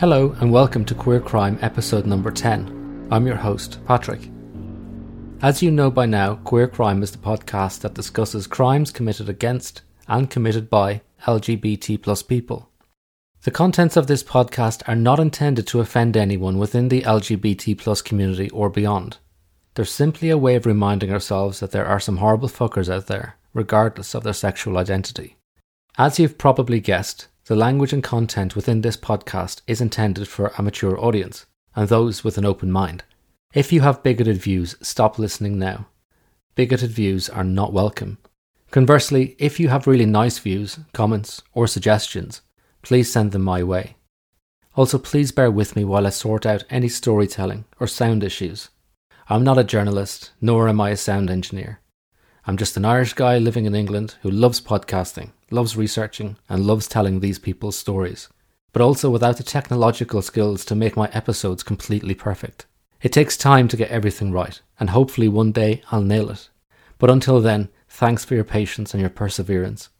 Hello, and welcome to Queer Crime episode number 10. I'm your host, Patrick. As you know by now, Queer Crime is the podcast that discusses crimes committed against and committed by LGBT plus people. The contents of this podcast are not intended to offend anyone within the LGBT plus community or beyond. They're simply a way of reminding ourselves that there are some horrible fuckers out there, regardless of their sexual identity. As you've probably guessed, the language and content within this podcast is intended for a mature audience and those with an open mind. If you have bigoted views, stop listening now. Bigoted views are not welcome. Conversely, if you have really nice views, comments, or suggestions, please send them my way. Also, please bear with me while I sort out any storytelling or sound issues. I'm not a journalist, nor am I a sound engineer. I'm just an Irish guy living in England who loves podcasting, loves researching, and loves telling these people's stories, but also without the technological skills to make my episodes completely perfect. It takes time to get everything right, and hopefully one day I'll nail it. But until then, thanks for your patience and your perseverance.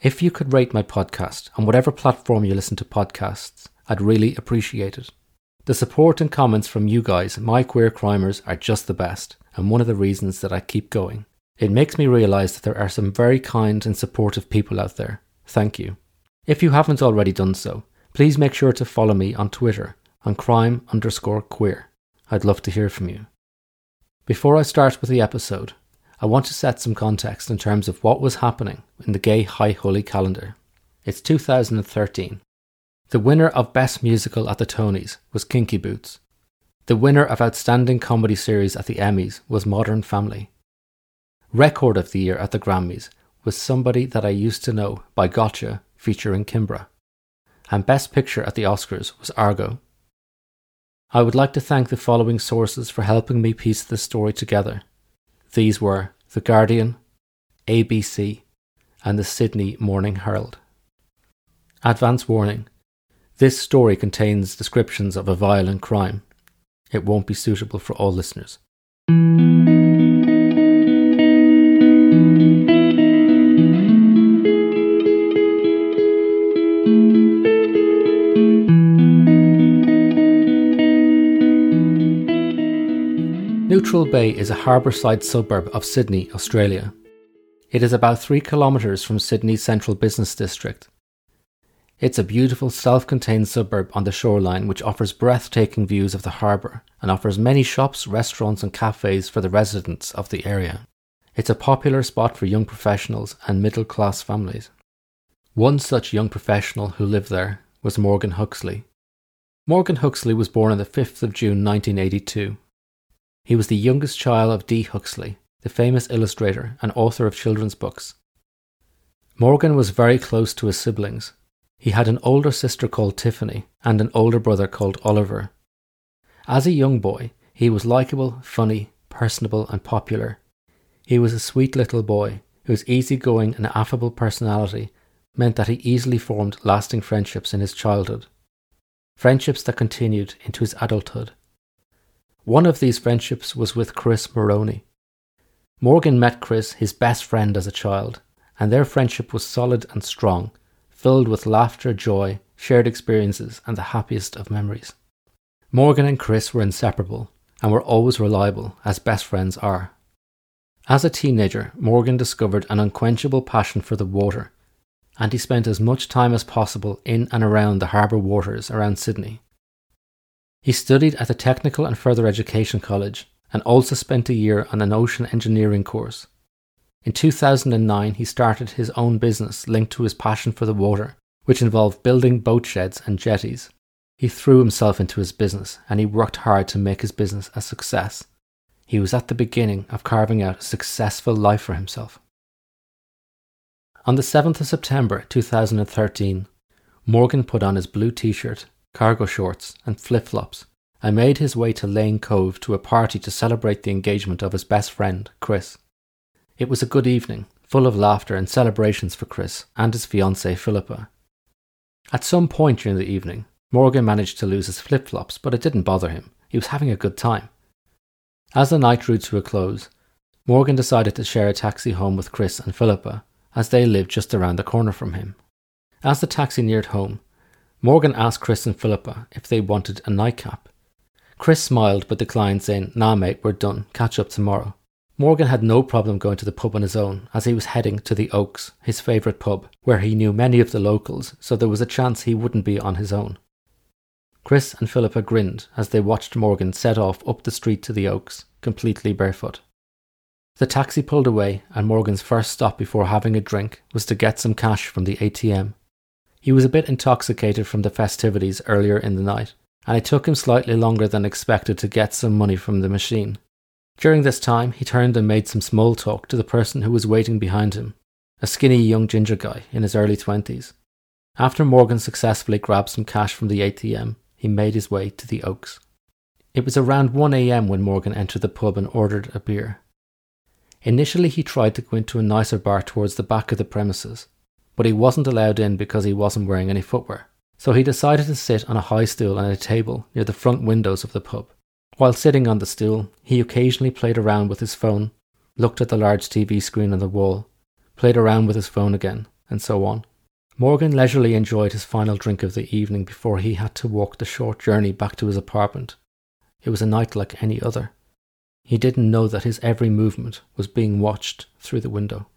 If you could rate my podcast on whatever platform you listen to podcasts, I'd really appreciate it. The support and comments from you guys, my queer crimers, are just the best, and one of the reasons that I keep going. It makes me realise that there are some very kind and supportive people out there. Thank you. If you haven't already done so, please make sure to follow me on Twitter on crime underscore queer. I'd love to hear from you. Before I start with the episode, I want to set some context in terms of what was happening in the Gay High Holy calendar. It's 2013. The winner of Best Musical at the Tonys was Kinky Boots. The winner of Outstanding Comedy Series at the Emmys was Modern Family. Record of the Year at the Grammys was Somebody That I Used to Know by Gotye featuring Kimbra. And Best Picture at the Oscars was Argo. I would like to thank the following sources for helping me piece this story together. These were The Guardian, ABC, and the Sydney Morning Herald. Advance warning this story contains descriptions of a violent crime. It won't be suitable for all listeners. Neutral Bay is a harbourside suburb of Sydney, Australia. It is about three kilometres from Sydney's central business district. It's a beautiful self contained suburb on the shoreline which offers breathtaking views of the harbour and offers many shops, restaurants, and cafes for the residents of the area. It's a popular spot for young professionals and middle class families. One such young professional who lived there was Morgan Huxley. Morgan Huxley was born on the 5th of June 1982 he was the youngest child of Dee Huxley, the famous illustrator and author of children's books. Morgan was very close to his siblings. He had an older sister called Tiffany and an older brother called Oliver. As a young boy, he was likable, funny, personable, and popular. He was a sweet little boy whose easygoing and affable personality meant that he easily formed lasting friendships in his childhood. Friendships that continued into his adulthood. One of these friendships was with Chris Maroney. Morgan met Chris, his best friend as a child, and their friendship was solid and strong, filled with laughter, joy, shared experiences, and the happiest of memories. Morgan and Chris were inseparable and were always reliable, as best friends are. As a teenager, Morgan discovered an unquenchable passion for the water, and he spent as much time as possible in and around the harbour waters around Sydney. He studied at the Technical and Further Education College and also spent a year on an ocean engineering course. In 2009, he started his own business linked to his passion for the water, which involved building boat sheds and jetties. He threw himself into his business and he worked hard to make his business a success. He was at the beginning of carving out a successful life for himself. On the 7th of September 2013, Morgan put on his blue t shirt cargo shorts, and flip flops, and made his way to Lane Cove to a party to celebrate the engagement of his best friend, Chris. It was a good evening, full of laughter and celebrations for Chris and his fiancée Philippa. At some point during the evening, Morgan managed to lose his flip flops, but it didn't bother him. He was having a good time. As the night drew to a close, Morgan decided to share a taxi home with Chris and Philippa, as they lived just around the corner from him. As the taxi neared home, Morgan asked Chris and Philippa if they wanted a nightcap. Chris smiled but declined, saying, Nah, mate, we're done. Catch up tomorrow. Morgan had no problem going to the pub on his own, as he was heading to the Oaks, his favourite pub, where he knew many of the locals, so there was a chance he wouldn't be on his own. Chris and Philippa grinned as they watched Morgan set off up the street to the Oaks, completely barefoot. The taxi pulled away, and Morgan's first stop before having a drink was to get some cash from the ATM. He was a bit intoxicated from the festivities earlier in the night, and it took him slightly longer than expected to get some money from the machine. During this time, he turned and made some small talk to the person who was waiting behind him, a skinny young ginger guy in his early twenties. After Morgan successfully grabbed some cash from the ATM, he made his way to the Oaks. It was around 1am when Morgan entered the pub and ordered a beer. Initially, he tried to go into a nicer bar towards the back of the premises, but he wasn't allowed in because he wasn't wearing any footwear. So he decided to sit on a high stool and a table near the front windows of the pub. While sitting on the stool, he occasionally played around with his phone, looked at the large TV screen on the wall, played around with his phone again, and so on. Morgan leisurely enjoyed his final drink of the evening before he had to walk the short journey back to his apartment. It was a night like any other. He didn't know that his every movement was being watched through the window.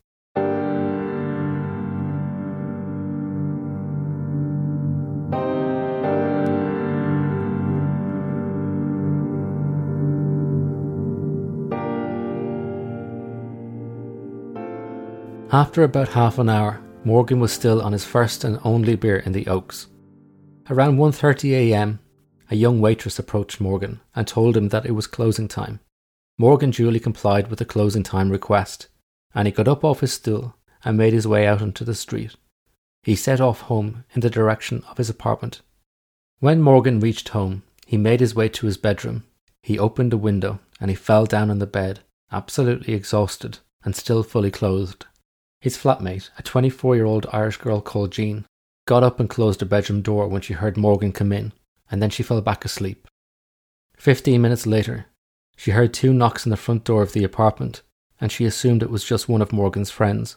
After about half an hour, Morgan was still on his first and only beer in the Oaks. Around 1:30 a.m., a young waitress approached Morgan and told him that it was closing time. Morgan duly complied with the closing time request, and he got up off his stool and made his way out onto the street. He set off home in the direction of his apartment. When Morgan reached home, he made his way to his bedroom. He opened a window and he fell down on the bed, absolutely exhausted and still fully clothed. His flatmate, a 24 year old Irish girl called Jean, got up and closed the bedroom door when she heard Morgan come in, and then she fell back asleep. Fifteen minutes later, she heard two knocks on the front door of the apartment, and she assumed it was just one of Morgan's friends,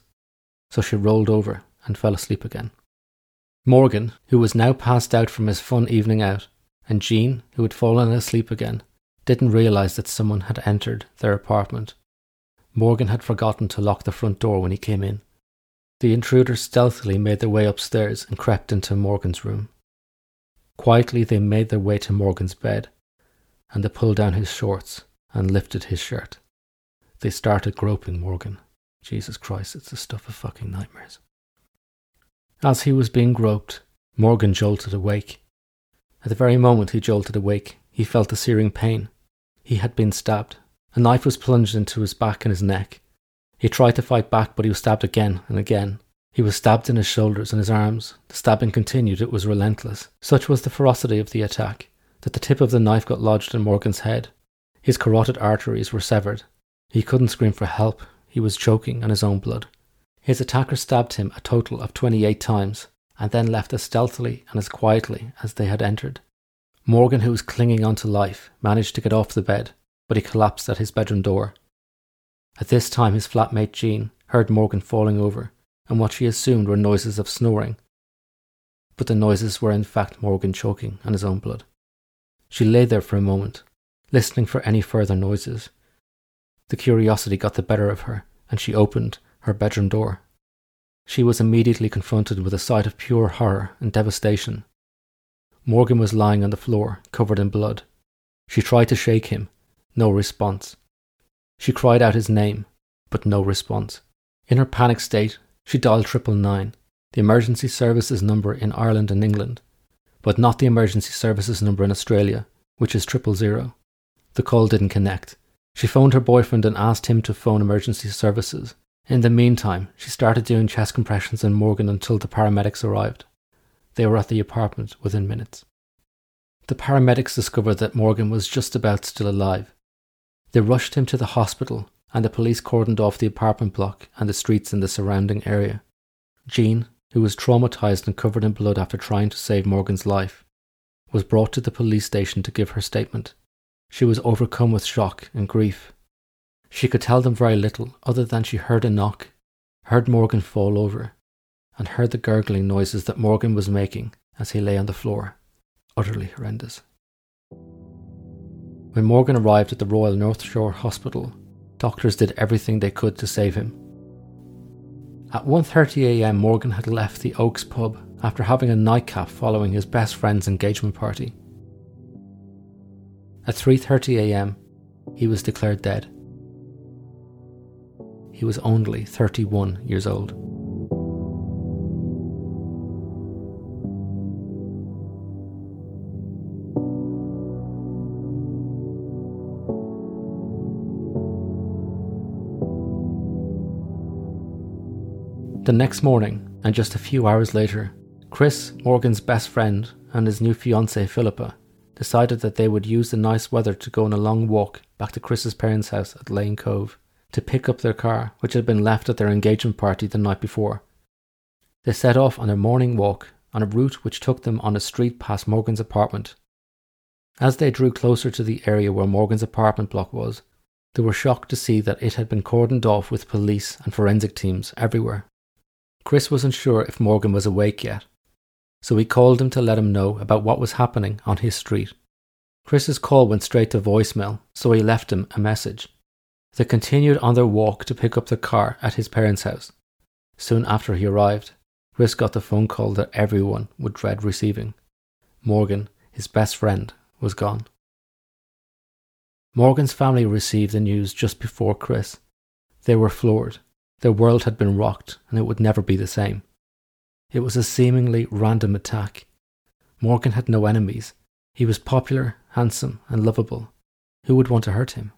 so she rolled over and fell asleep again. Morgan, who was now passed out from his fun evening out, and Jean, who had fallen asleep again, didn't realize that someone had entered their apartment Morgan had forgotten to lock the front door when he came in. The intruders stealthily made their way upstairs and crept into Morgan's room. Quietly, they made their way to Morgan's bed, and they pulled down his shorts and lifted his shirt. They started groping Morgan. Jesus Christ, it's the stuff of fucking nightmares. As he was being groped, Morgan jolted awake. At the very moment he jolted awake, he felt a searing pain. He had been stabbed. A knife was plunged into his back and his neck. He tried to fight back, but he was stabbed again and again. He was stabbed in his shoulders and his arms. The stabbing continued, it was relentless. Such was the ferocity of the attack that the tip of the knife got lodged in Morgan's head. His carotid arteries were severed. He couldn't scream for help, he was choking on his own blood. His attacker stabbed him a total of 28 times and then left as stealthily and as quietly as they had entered. Morgan, who was clinging on to life, managed to get off the bed but he collapsed at his bedroom door. At this time, his flatmate Jean heard Morgan falling over, and what she assumed were noises of snoring. But the noises were in fact Morgan choking on his own blood. She lay there for a moment, listening for any further noises. The curiosity got the better of her, and she opened her bedroom door. She was immediately confronted with a sight of pure horror and devastation. Morgan was lying on the floor, covered in blood. She tried to shake him, no response. She cried out his name, but no response. In her panic state, she dialed triple nine, the emergency services number in Ireland and England, but not the emergency services number in Australia, which is triple zero. The call didn't connect. She phoned her boyfriend and asked him to phone emergency services. In the meantime, she started doing chest compressions in Morgan until the paramedics arrived. They were at the apartment within minutes. The paramedics discovered that Morgan was just about still alive, they rushed him to the hospital, and the police cordoned off the apartment block and the streets in the surrounding area. Jean, who was traumatized and covered in blood after trying to save Morgan's life, was brought to the police station to give her statement. She was overcome with shock and grief. She could tell them very little other than she heard a knock, heard Morgan fall over, and heard the gurgling noises that Morgan was making as he lay on the floor, utterly horrendous. When Morgan arrived at the Royal North Shore Hospital, doctors did everything they could to save him. At 1:30 a.m., Morgan had left the Oaks pub after having a nightcap following his best friend's engagement party. At 3:30 a.m., he was declared dead. He was only 31 years old. The next morning, and just a few hours later, Chris, Morgan's best friend, and his new fiancée Philippa decided that they would use the nice weather to go on a long walk back to Chris's parents' house at Lane Cove to pick up their car, which had been left at their engagement party the night before. They set off on their morning walk on a route which took them on a street past Morgan's apartment. As they drew closer to the area where Morgan's apartment block was, they were shocked to see that it had been cordoned off with police and forensic teams everywhere. Chris wasn't sure if Morgan was awake yet, so he called him to let him know about what was happening on his street. Chris's call went straight to voicemail, so he left him a message. They continued on their walk to pick up the car at his parents' house. Soon after he arrived, Chris got the phone call that everyone would dread receiving. Morgan, his best friend, was gone. Morgan's family received the news just before Chris. They were floored. Their world had been rocked, and it would never be the same. It was a seemingly random attack. Morgan had no enemies. He was popular, handsome, and lovable. Who would want to hurt him?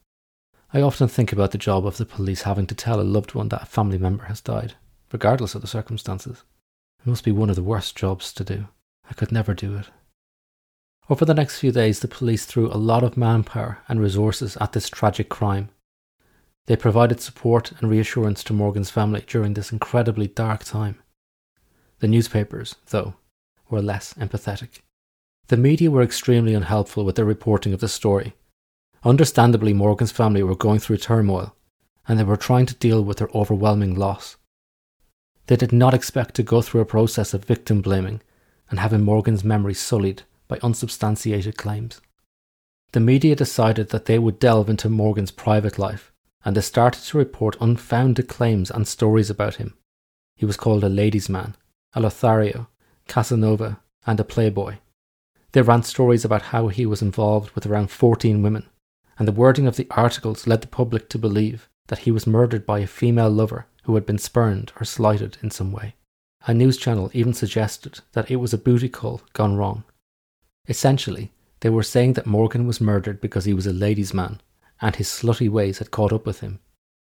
I often think about the job of the police having to tell a loved one that a family member has died, regardless of the circumstances. It must be one of the worst jobs to do. I could never do it. Over the next few days, the police threw a lot of manpower and resources at this tragic crime. They provided support and reassurance to Morgan's family during this incredibly dark time. The newspapers, though, were less empathetic. The media were extremely unhelpful with their reporting of the story. Understandably, Morgan's family were going through turmoil, and they were trying to deal with their overwhelming loss. They did not expect to go through a process of victim blaming and having Morgan's memory sullied by unsubstantiated claims. The media decided that they would delve into Morgan's private life, and they started to report unfounded claims and stories about him. He was called a ladies' man, a Lothario, Casanova, and a playboy. They ran stories about how he was involved with around 14 women, and the wording of the articles led the public to believe that he was murdered by a female lover who had been spurned or slighted in some way. A news channel even suggested that it was a booty call gone wrong. Essentially, they were saying that Morgan was murdered because he was a ladies' man and his slutty ways had caught up with him.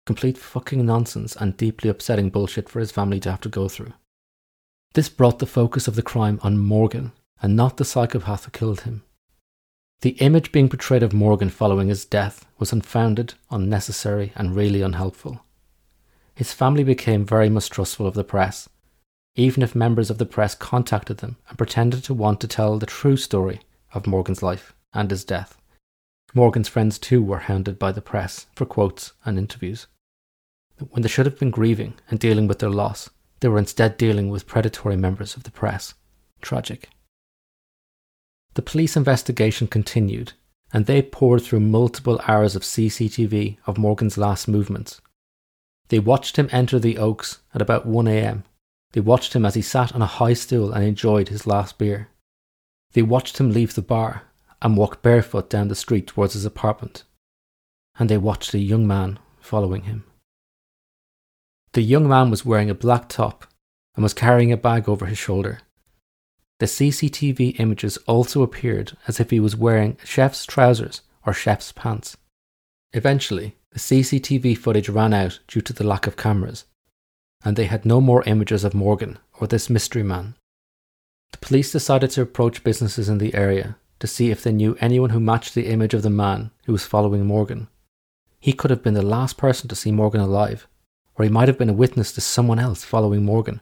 Complete fucking nonsense and deeply upsetting bullshit for his family to have to go through. This brought the focus of the crime on Morgan and not the psychopath who killed him. The image being portrayed of Morgan following his death was unfounded, unnecessary, and really unhelpful. His family became very mistrustful of the press, even if members of the press contacted them and pretended to want to tell the true story of Morgan's life and his death. Morgan's friends too were hounded by the press for quotes and interviews. When they should have been grieving and dealing with their loss, they were instead dealing with predatory members of the press. Tragic. The police investigation continued, and they pored through multiple hours of CCTV of Morgan's last movements. They watched him enter the Oaks at about 1am. They watched him as he sat on a high stool and enjoyed his last beer. They watched him leave the bar and walked barefoot down the street towards his apartment. And they watched a young man following him. The young man was wearing a black top and was carrying a bag over his shoulder. The CCTV images also appeared as if he was wearing chef's trousers or chef's pants. Eventually, the CCTV footage ran out due to the lack of cameras, and they had no more images of Morgan or this mystery man. The police decided to approach businesses in the area to see if they knew anyone who matched the image of the man who was following Morgan. He could have been the last person to see Morgan alive, or he might have been a witness to someone else following Morgan,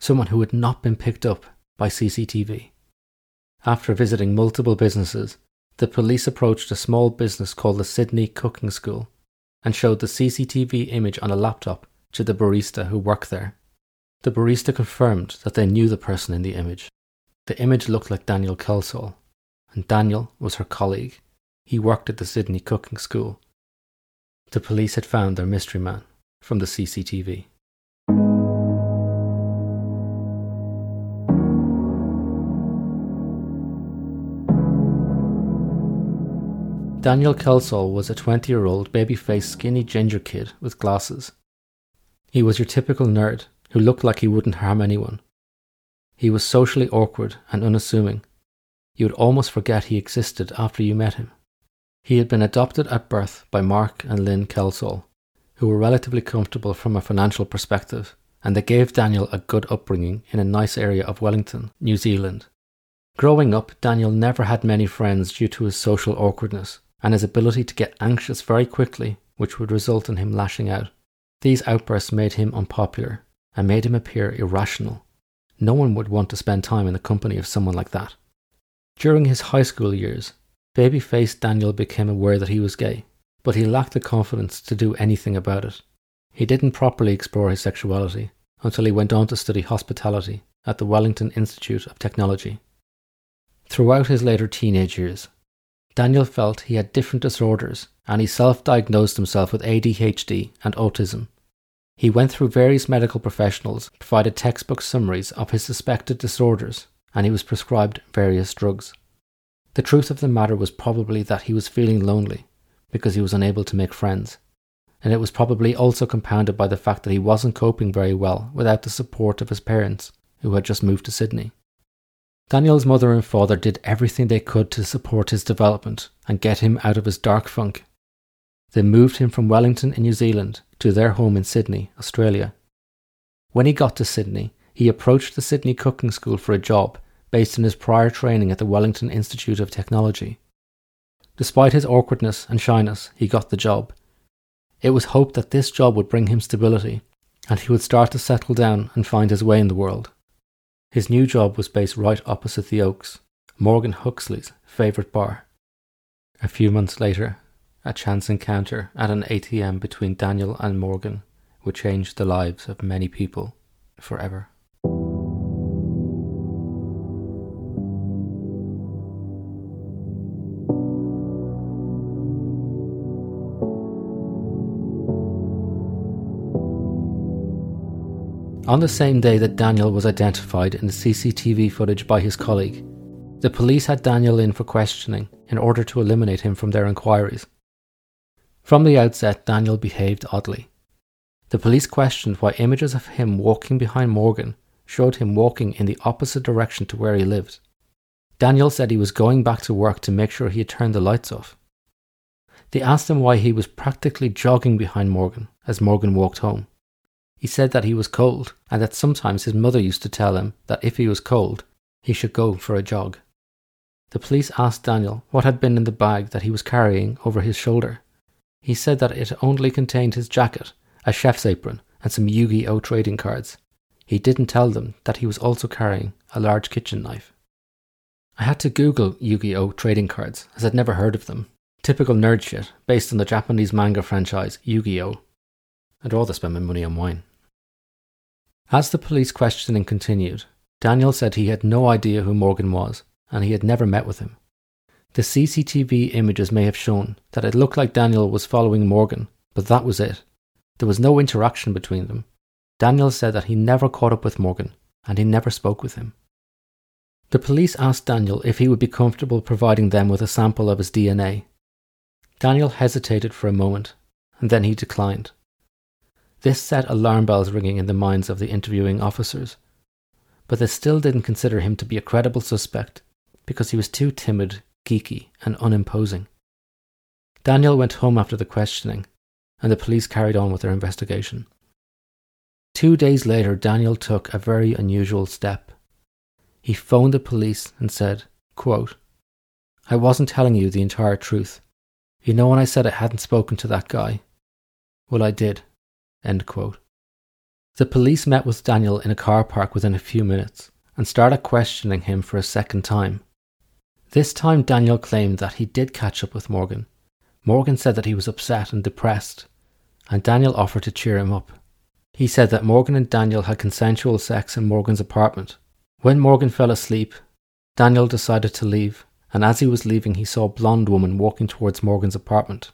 someone who had not been picked up by CCTV. After visiting multiple businesses, the police approached a small business called the Sydney Cooking School and showed the CCTV image on a laptop to the barista who worked there. The barista confirmed that they knew the person in the image. The image looked like Daniel Kelsall, and Daniel was her colleague. He worked at the Sydney cooking school. The police had found their mystery man from the CCTV. Daniel Kelsall was a 20 year old baby faced skinny ginger kid with glasses. He was your typical nerd who looked like he wouldn't harm anyone. He was socially awkward and unassuming. You would almost forget he existed after you met him. He had been adopted at birth by Mark and Lynn Kelsall, who were relatively comfortable from a financial perspective, and they gave Daniel a good upbringing in a nice area of Wellington, New Zealand. Growing up, Daniel never had many friends due to his social awkwardness and his ability to get anxious very quickly, which would result in him lashing out. These outbursts made him unpopular and made him appear irrational. No one would want to spend time in the company of someone like that. During his high school years, baby-faced Daniel became aware that he was gay, but he lacked the confidence to do anything about it. He didn't properly explore his sexuality until he went on to study hospitality at the Wellington Institute of Technology. Throughout his later teenage years, Daniel felt he had different disorders and he self diagnosed himself with ADHD and autism. He went through various medical professionals, provided textbook summaries of his suspected disorders, and he was prescribed various drugs. The truth of the matter was probably that he was feeling lonely because he was unable to make friends, and it was probably also compounded by the fact that he wasn't coping very well without the support of his parents, who had just moved to Sydney. Daniel's mother and father did everything they could to support his development and get him out of his dark funk. They moved him from Wellington in New Zealand to their home in Sydney, Australia. When he got to Sydney, he approached the Sydney Cooking School for a job based on his prior training at the Wellington Institute of Technology. Despite his awkwardness and shyness, he got the job. It was hoped that this job would bring him stability and he would start to settle down and find his way in the world. His new job was based right opposite the Oaks, Morgan Huxley's favourite bar. A few months later, a chance encounter at an ATM between Daniel and Morgan would change the lives of many people forever. On the same day that Daniel was identified in the CCTV footage by his colleague, the police had Daniel in for questioning in order to eliminate him from their inquiries. From the outset, Daniel behaved oddly. The police questioned why images of him walking behind Morgan showed him walking in the opposite direction to where he lived. Daniel said he was going back to work to make sure he had turned the lights off. They asked him why he was practically jogging behind Morgan as Morgan walked home. He said that he was cold and that sometimes his mother used to tell him that if he was cold, he should go for a jog. The police asked Daniel what had been in the bag that he was carrying over his shoulder. He said that it only contained his jacket, a chef's apron, and some Yu Gi Oh trading cards. He didn't tell them that he was also carrying a large kitchen knife. I had to Google Yu Gi Oh trading cards, as I'd never heard of them. Typical nerd shit, based on the Japanese manga franchise Yu Gi Oh! I'd rather spend my money on wine. As the police questioning continued, Daniel said he had no idea who Morgan was and he had never met with him. The CCTV images may have shown that it looked like Daniel was following Morgan, but that was it. There was no interaction between them. Daniel said that he never caught up with Morgan and he never spoke with him. The police asked Daniel if he would be comfortable providing them with a sample of his DNA. Daniel hesitated for a moment and then he declined. This set alarm bells ringing in the minds of the interviewing officers. But they still didn't consider him to be a credible suspect because he was too timid, geeky, and unimposing. Daniel went home after the questioning, and the police carried on with their investigation. Two days later, Daniel took a very unusual step. He phoned the police and said, quote, I wasn't telling you the entire truth. You know when I said I hadn't spoken to that guy? Well, I did. The police met with Daniel in a car park within a few minutes and started questioning him for a second time. This time, Daniel claimed that he did catch up with Morgan. Morgan said that he was upset and depressed, and Daniel offered to cheer him up. He said that Morgan and Daniel had consensual sex in Morgan's apartment. When Morgan fell asleep, Daniel decided to leave, and as he was leaving, he saw a blonde woman walking towards Morgan's apartment.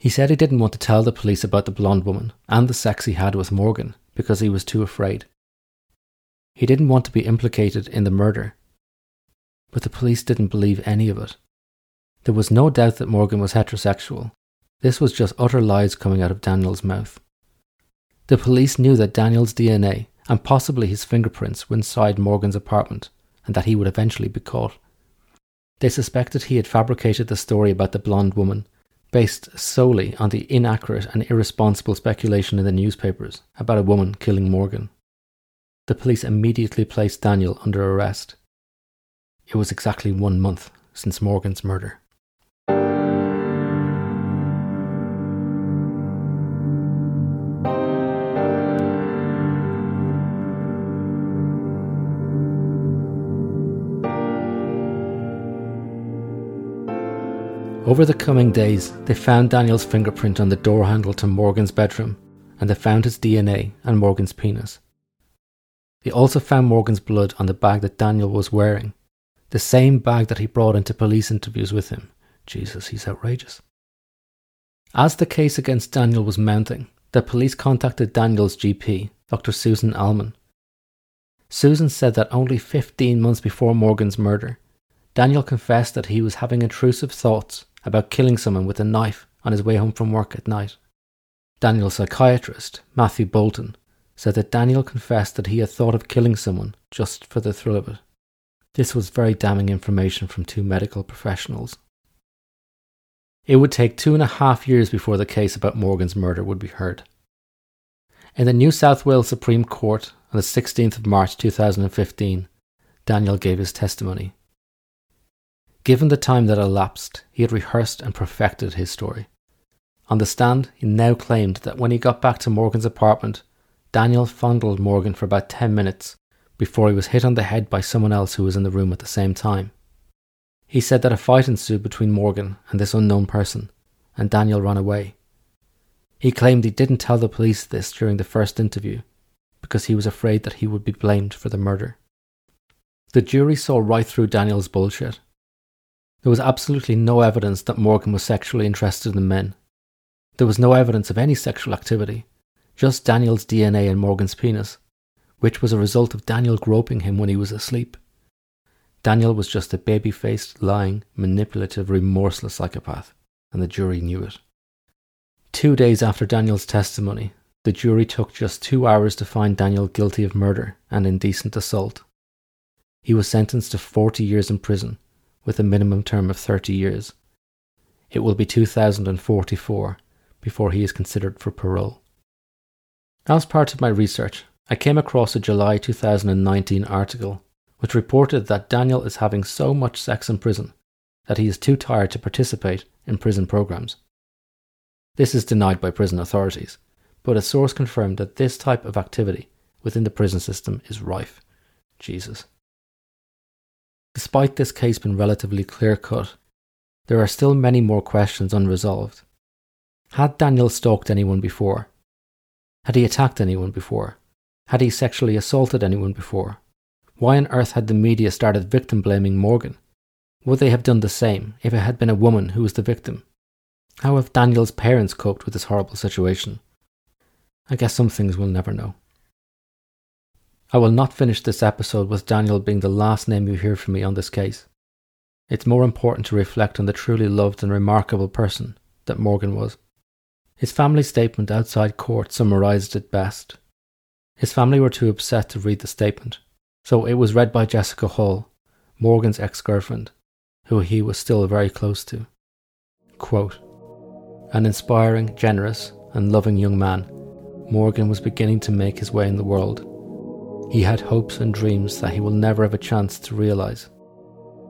He said he didn't want to tell the police about the blonde woman and the sex he had with Morgan because he was too afraid. He didn't want to be implicated in the murder, but the police didn't believe any of it. There was no doubt that Morgan was heterosexual. This was just utter lies coming out of Daniel's mouth. The police knew that Daniel's DNA and possibly his fingerprints were inside Morgan's apartment and that he would eventually be caught. They suspected he had fabricated the story about the blonde woman, based solely on the inaccurate and irresponsible speculation in the newspapers about a woman killing Morgan. The police immediately placed Daniel under arrest. It was exactly one month since Morgan's murder. Over the coming days, they found Daniel's fingerprint on the door handle to Morgan's bedroom, and they found his DNA and Morgan's penis. They also found Morgan's blood on the bag that Daniel was wearing, the same bag that he brought into police interviews with him. Jesus, he's outrageous. As the case against Daniel was mounting, the police contacted Daniel's GP, Dr. Susan Allman. Susan said that only 15 months before Morgan's murder, Daniel confessed that he was having intrusive thoughts about killing someone with a knife on his way home from work at night. Daniel's psychiatrist, Matthew Bolton, said that Daniel confessed that he had thought of killing someone just for the thrill of it. This was very damning information from two medical professionals. It would take two and a half years before the case about Morgan's murder would be heard. In the New South Wales Supreme Court on the 16th of March 2015, Daniel gave his testimony. Given the time that elapsed, he had rehearsed and perfected his story. On the stand, he now claimed that when he got back to Morgan's apartment, Daniel fondled Morgan for about 10 minutes before he was hit on the head by someone else who was in the room at the same time. He said that a fight ensued between Morgan and this unknown person, and Daniel ran away. He claimed he didn't tell the police this during the first interview because he was afraid that he would be blamed for the murder. The jury saw right through Daniel's bullshit there was absolutely no evidence that Morgan was sexually interested in men. There was no evidence of any sexual activity, just Daniel's DNA in Morgan's penis, which was a result of Daniel groping him when he was asleep. Daniel was just a baby faced, lying, manipulative, remorseless psychopath, and the jury knew it. Two days after Daniel's testimony, the jury took just two hours to find Daniel guilty of murder and indecent assault. He was sentenced to 40 years in prison with a minimum term of 30 years. It will be 2044 before he is considered for parole. As part of my research, I came across a July 2019 article which reported that Daniel is having so much sex in prison that he is too tired to participate in prison programs. This is denied by prison authorities, but a source confirmed that this type of activity within the prison system is rife. Jesus. Despite this case being relatively clear cut, there are still many more questions unresolved. Had Daniel stalked anyone before? Had he attacked anyone before? Had he sexually assaulted anyone before? Why on earth had the media started victim blaming Morgan? Would they have done the same if it had been a woman who was the victim? How have Daniel's parents coped with this horrible situation? I guess some things we'll never know. I will not finish this episode with Daniel being the last name you hear from me on this case. It's more important to reflect on the truly loved and remarkable person that Morgan was. His family statement outside court summarised it best. His family were too upset to read the statement, so it was read by Jessica Hall, Morgan's ex girlfriend, who he was still very close to. Quote, An inspiring, generous, and loving young man, Morgan was beginning to make his way in the world he had hopes and dreams that he will never have a chance to realise.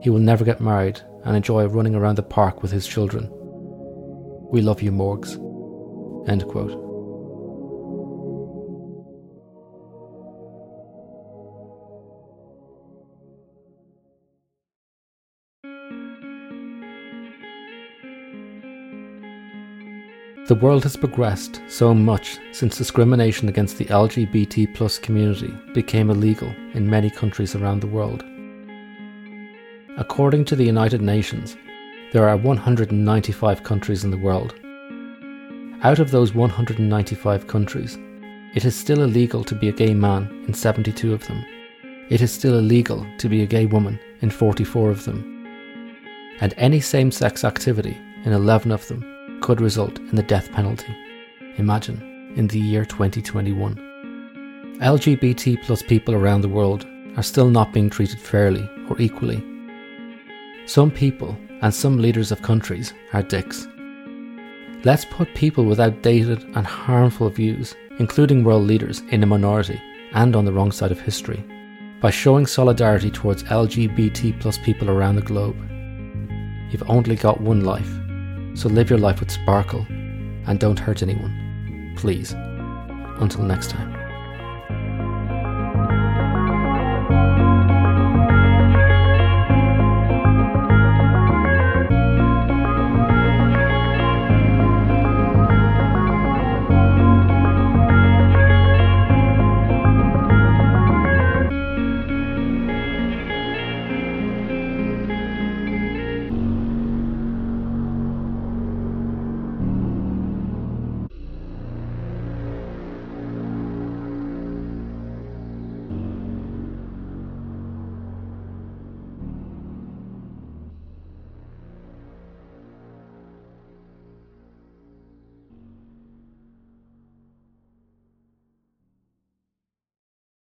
He will never get married and enjoy running around the park with his children. We love you, Morgs. End quote. The world has progressed so much since discrimination against the LGBT plus community became illegal in many countries around the world. according to the United Nations, there are 195 countries in the world. Out of those 195 countries, it is still illegal to be a gay man in 72 of them. It is still illegal to be a gay woman in 44 of them. And any same sex activity in 11 of them could result in the death penalty. Imagine, in the year 2021. LGBT plus people around the world are still not being treated fairly or equally. Some people and some leaders of countries are dicks. Let's put people with outdated and harmful views, including world leaders, in a minority and on the wrong side of history by showing solidarity towards LGBT plus people around the globe. You've only got one life, so live your life with sparkle and don't hurt anyone. Please. Until next time.